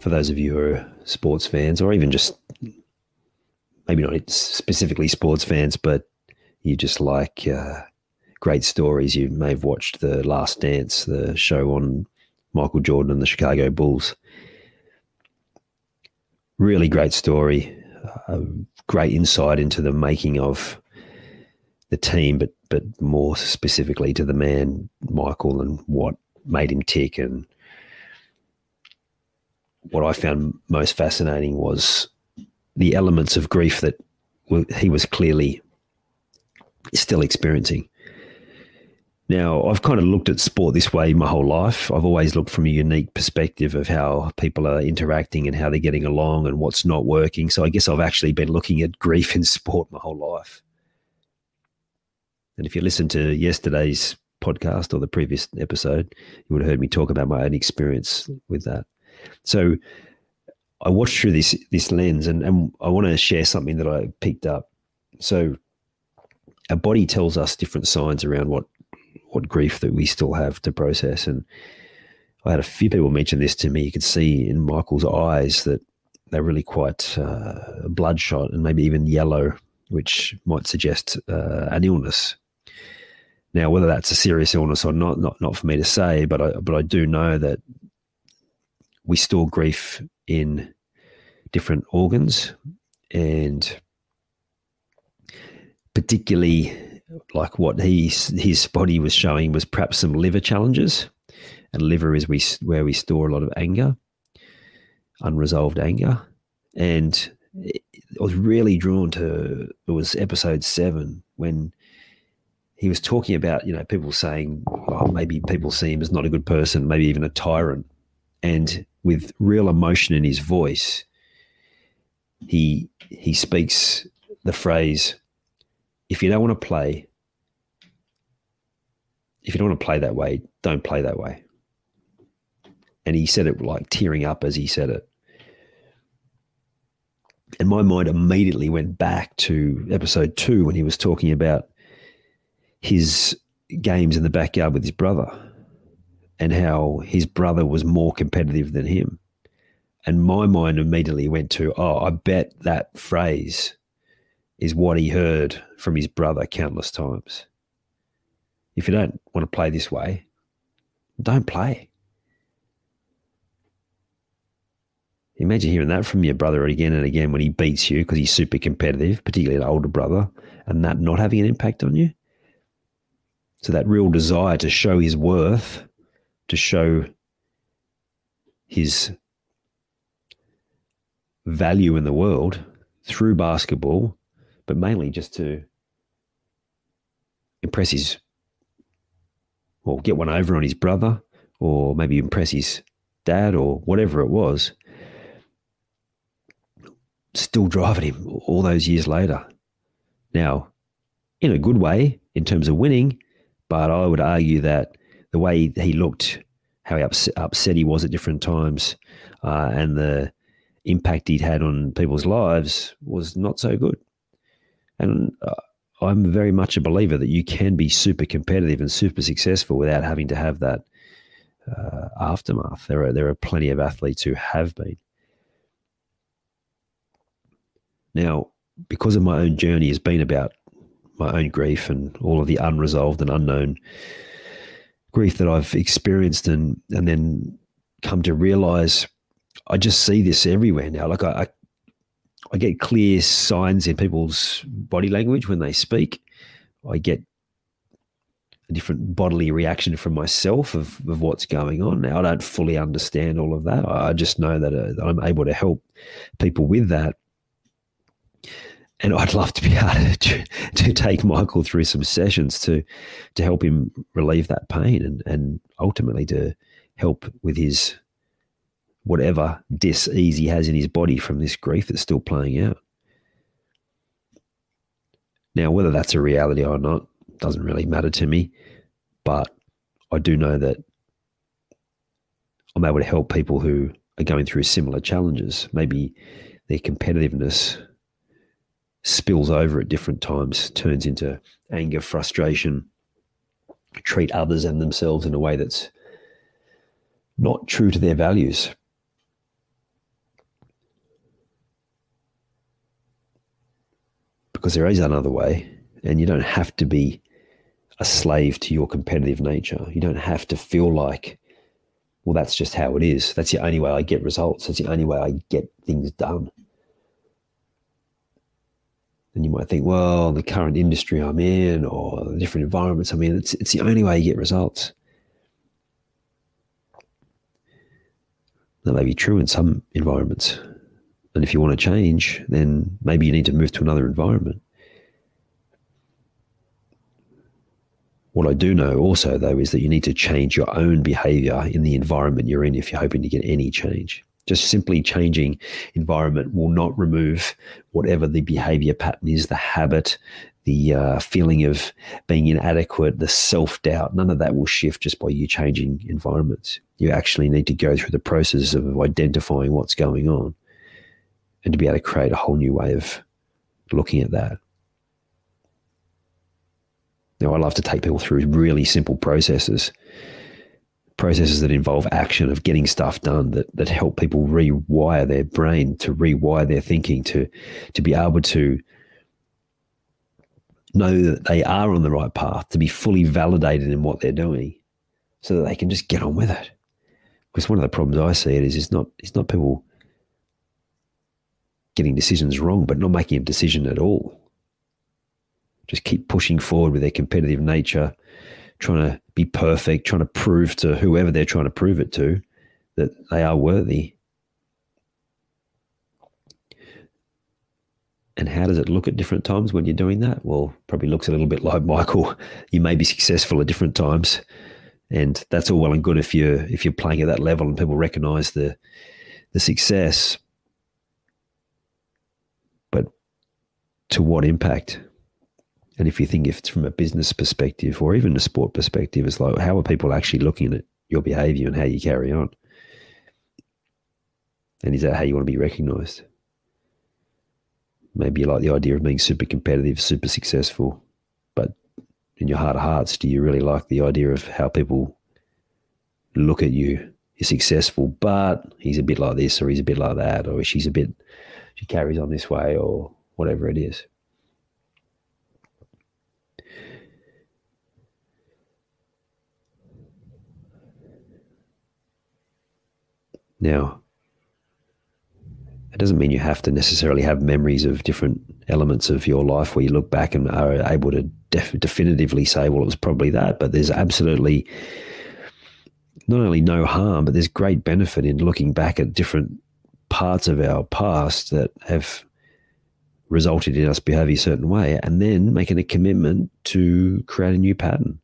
For those of you who are sports fans, or even just maybe not specifically sports fans, but you just like uh, great stories, you may have watched The Last Dance, the show on Michael Jordan and the Chicago Bulls really great story, uh, great insight into the making of the team, but but more specifically to the man Michael and what made him tick. And what I found most fascinating was the elements of grief that he was clearly still experiencing. Now, I've kind of looked at sport this way my whole life. I've always looked from a unique perspective of how people are interacting and how they're getting along and what's not working. So I guess I've actually been looking at grief in sport my whole life. And if you listen to yesterday's podcast or the previous episode, you would have heard me talk about my own experience with that. So I watched through this this lens and, and I want to share something that I picked up. So our body tells us different signs around what what grief that we still have to process. And I had a few people mention this to me. You could see in Michael's eyes that they're really quite uh, bloodshot and maybe even yellow, which might suggest uh, an illness. Now, whether that's a serious illness or not, not not for me to say, but I but I do know that we store grief in different organs, and particularly like what he his body was showing was perhaps some liver challenges, and liver is we where we store a lot of anger, unresolved anger, and I was really drawn to it was episode seven when he was talking about you know people saying oh, maybe people see him as not a good person, maybe even a tyrant, and with real emotion in his voice, he he speaks the phrase if you don't want to play, if you don't want to play that way, don't play that way. And he said it like tearing up as he said it. And my mind immediately went back to episode two when he was talking about his games in the backyard with his brother and how his brother was more competitive than him. And my mind immediately went to, oh, I bet that phrase is what he heard from his brother countless times. If you don't want to play this way, don't play. Imagine hearing that from your brother again and again when he beats you because he's super competitive, particularly an older brother, and that not having an impact on you. So, that real desire to show his worth, to show his value in the world through basketball but mainly just to impress his, or get one over on his brother, or maybe impress his dad, or whatever it was, still driving him all those years later. Now, in a good way, in terms of winning, but I would argue that the way he looked, how upset, upset he was at different times, uh, and the impact he'd had on people's lives was not so good. And uh, I'm very much a believer that you can be super competitive and super successful without having to have that uh, aftermath. There are there are plenty of athletes who have been. Now, because of my own journey has been about my own grief and all of the unresolved and unknown grief that I've experienced and and then come to realize I just see this everywhere now. Like I, I, I get clear signs in people's body language when they speak. I get a different bodily reaction from myself of, of what's going on. Now, I don't fully understand all of that. I just know that, uh, that I'm able to help people with that. And I'd love to be able to, to take Michael through some sessions to to help him relieve that pain and, and ultimately to help with his whatever dis-ease he has in his body from this grief that's still playing out. Now, whether that's a reality or not doesn't really matter to me, but I do know that I'm able to help people who are going through similar challenges. Maybe their competitiveness spills over at different times, turns into anger, frustration, treat others and themselves in a way that's not true to their values. because there is another way, and you don't have to be a slave to your competitive nature. You don't have to feel like, well, that's just how it is. That's the only way I get results. That's the only way I get things done. And you might think, well, the current industry I'm in or the different environments I'm in, it's, it's the only way you get results. That may be true in some environments. And if you want to change, then maybe you need to move to another environment. What I do know also, though, is that you need to change your own behavior in the environment you're in if you're hoping to get any change. Just simply changing environment will not remove whatever the behavior pattern is, the habit, the uh, feeling of being inadequate, the self doubt. None of that will shift just by you changing environments. You actually need to go through the process of identifying what's going on and to be able to create a whole new way of looking at that. Now, I love to take people through really simple processes, processes that involve action of getting stuff done that, that help people rewire their brain, to rewire their thinking, to, to be able to know that they are on the right path, to be fully validated in what they're doing so that they can just get on with it. Because one of the problems I see it is it's not it's not people getting decisions wrong, but not making a decision at all. Just keep pushing forward with their competitive nature, trying to be perfect, trying to prove to whoever they're trying to prove it to that they are worthy. And how does it look at different times when you're doing that? Well, probably looks a little bit like Michael. You may be successful at different times, and that's all well and good if you're if you're playing at that level and people recognise the the success. But to what impact? And if you think if it's from a business perspective or even a sport perspective, it's like how are people actually looking at your behavior and how you carry on? And is that how you want to be recognized? Maybe you like the idea of being super competitive, super successful, but in your heart of hearts, do you really like the idea of how people look at you? You're successful, but he's a bit like this, or he's a bit like that, or she's a bit, she carries on this way, or whatever it is. Now, it doesn't mean you have to necessarily have memories of different elements of your life where you look back and are able to def- definitively say, well, it was probably that. But there's absolutely not only no harm, but there's great benefit in looking back at different parts of our past that have resulted in us behaving a certain way, and then making a commitment to create a new pattern.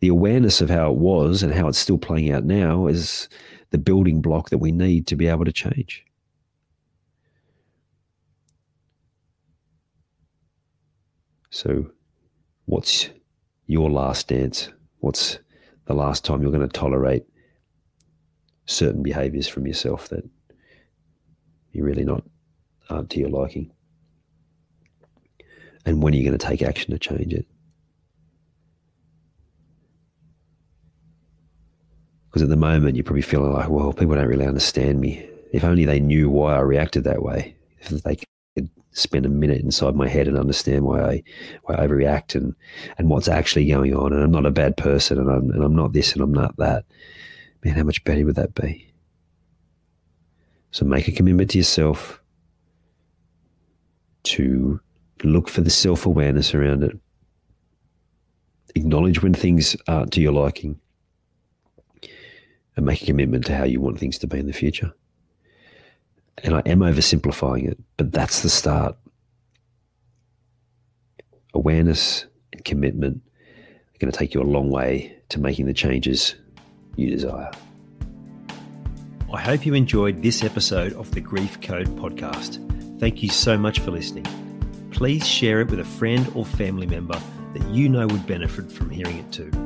The awareness of how it was and how it's still playing out now is the building block that we need to be able to change. So, what's your last dance? What's the last time you're going to tolerate certain behaviors from yourself that you're really not aren't to your liking? And when are you going to take action to change it? Because at the moment, you're probably feeling like, well, people don't really understand me. If only they knew why I reacted that way. If they could spend a minute inside my head and understand why I why I overreact and and what's actually going on. And I'm not a bad person, and I'm and I'm not this, and I'm not that. Man, how much better would that be? So make a commitment to yourself to look for the self awareness around it. Acknowledge when things aren't to your liking and make a commitment to how you want things to be in the future. And I am oversimplifying it, but that's the start. Awareness and commitment are going to take you a long way to making the changes you desire. I hope you enjoyed this episode of the Grief Code podcast. Thank you so much for listening. Please share it with a friend or family member that you know would benefit from hearing it too.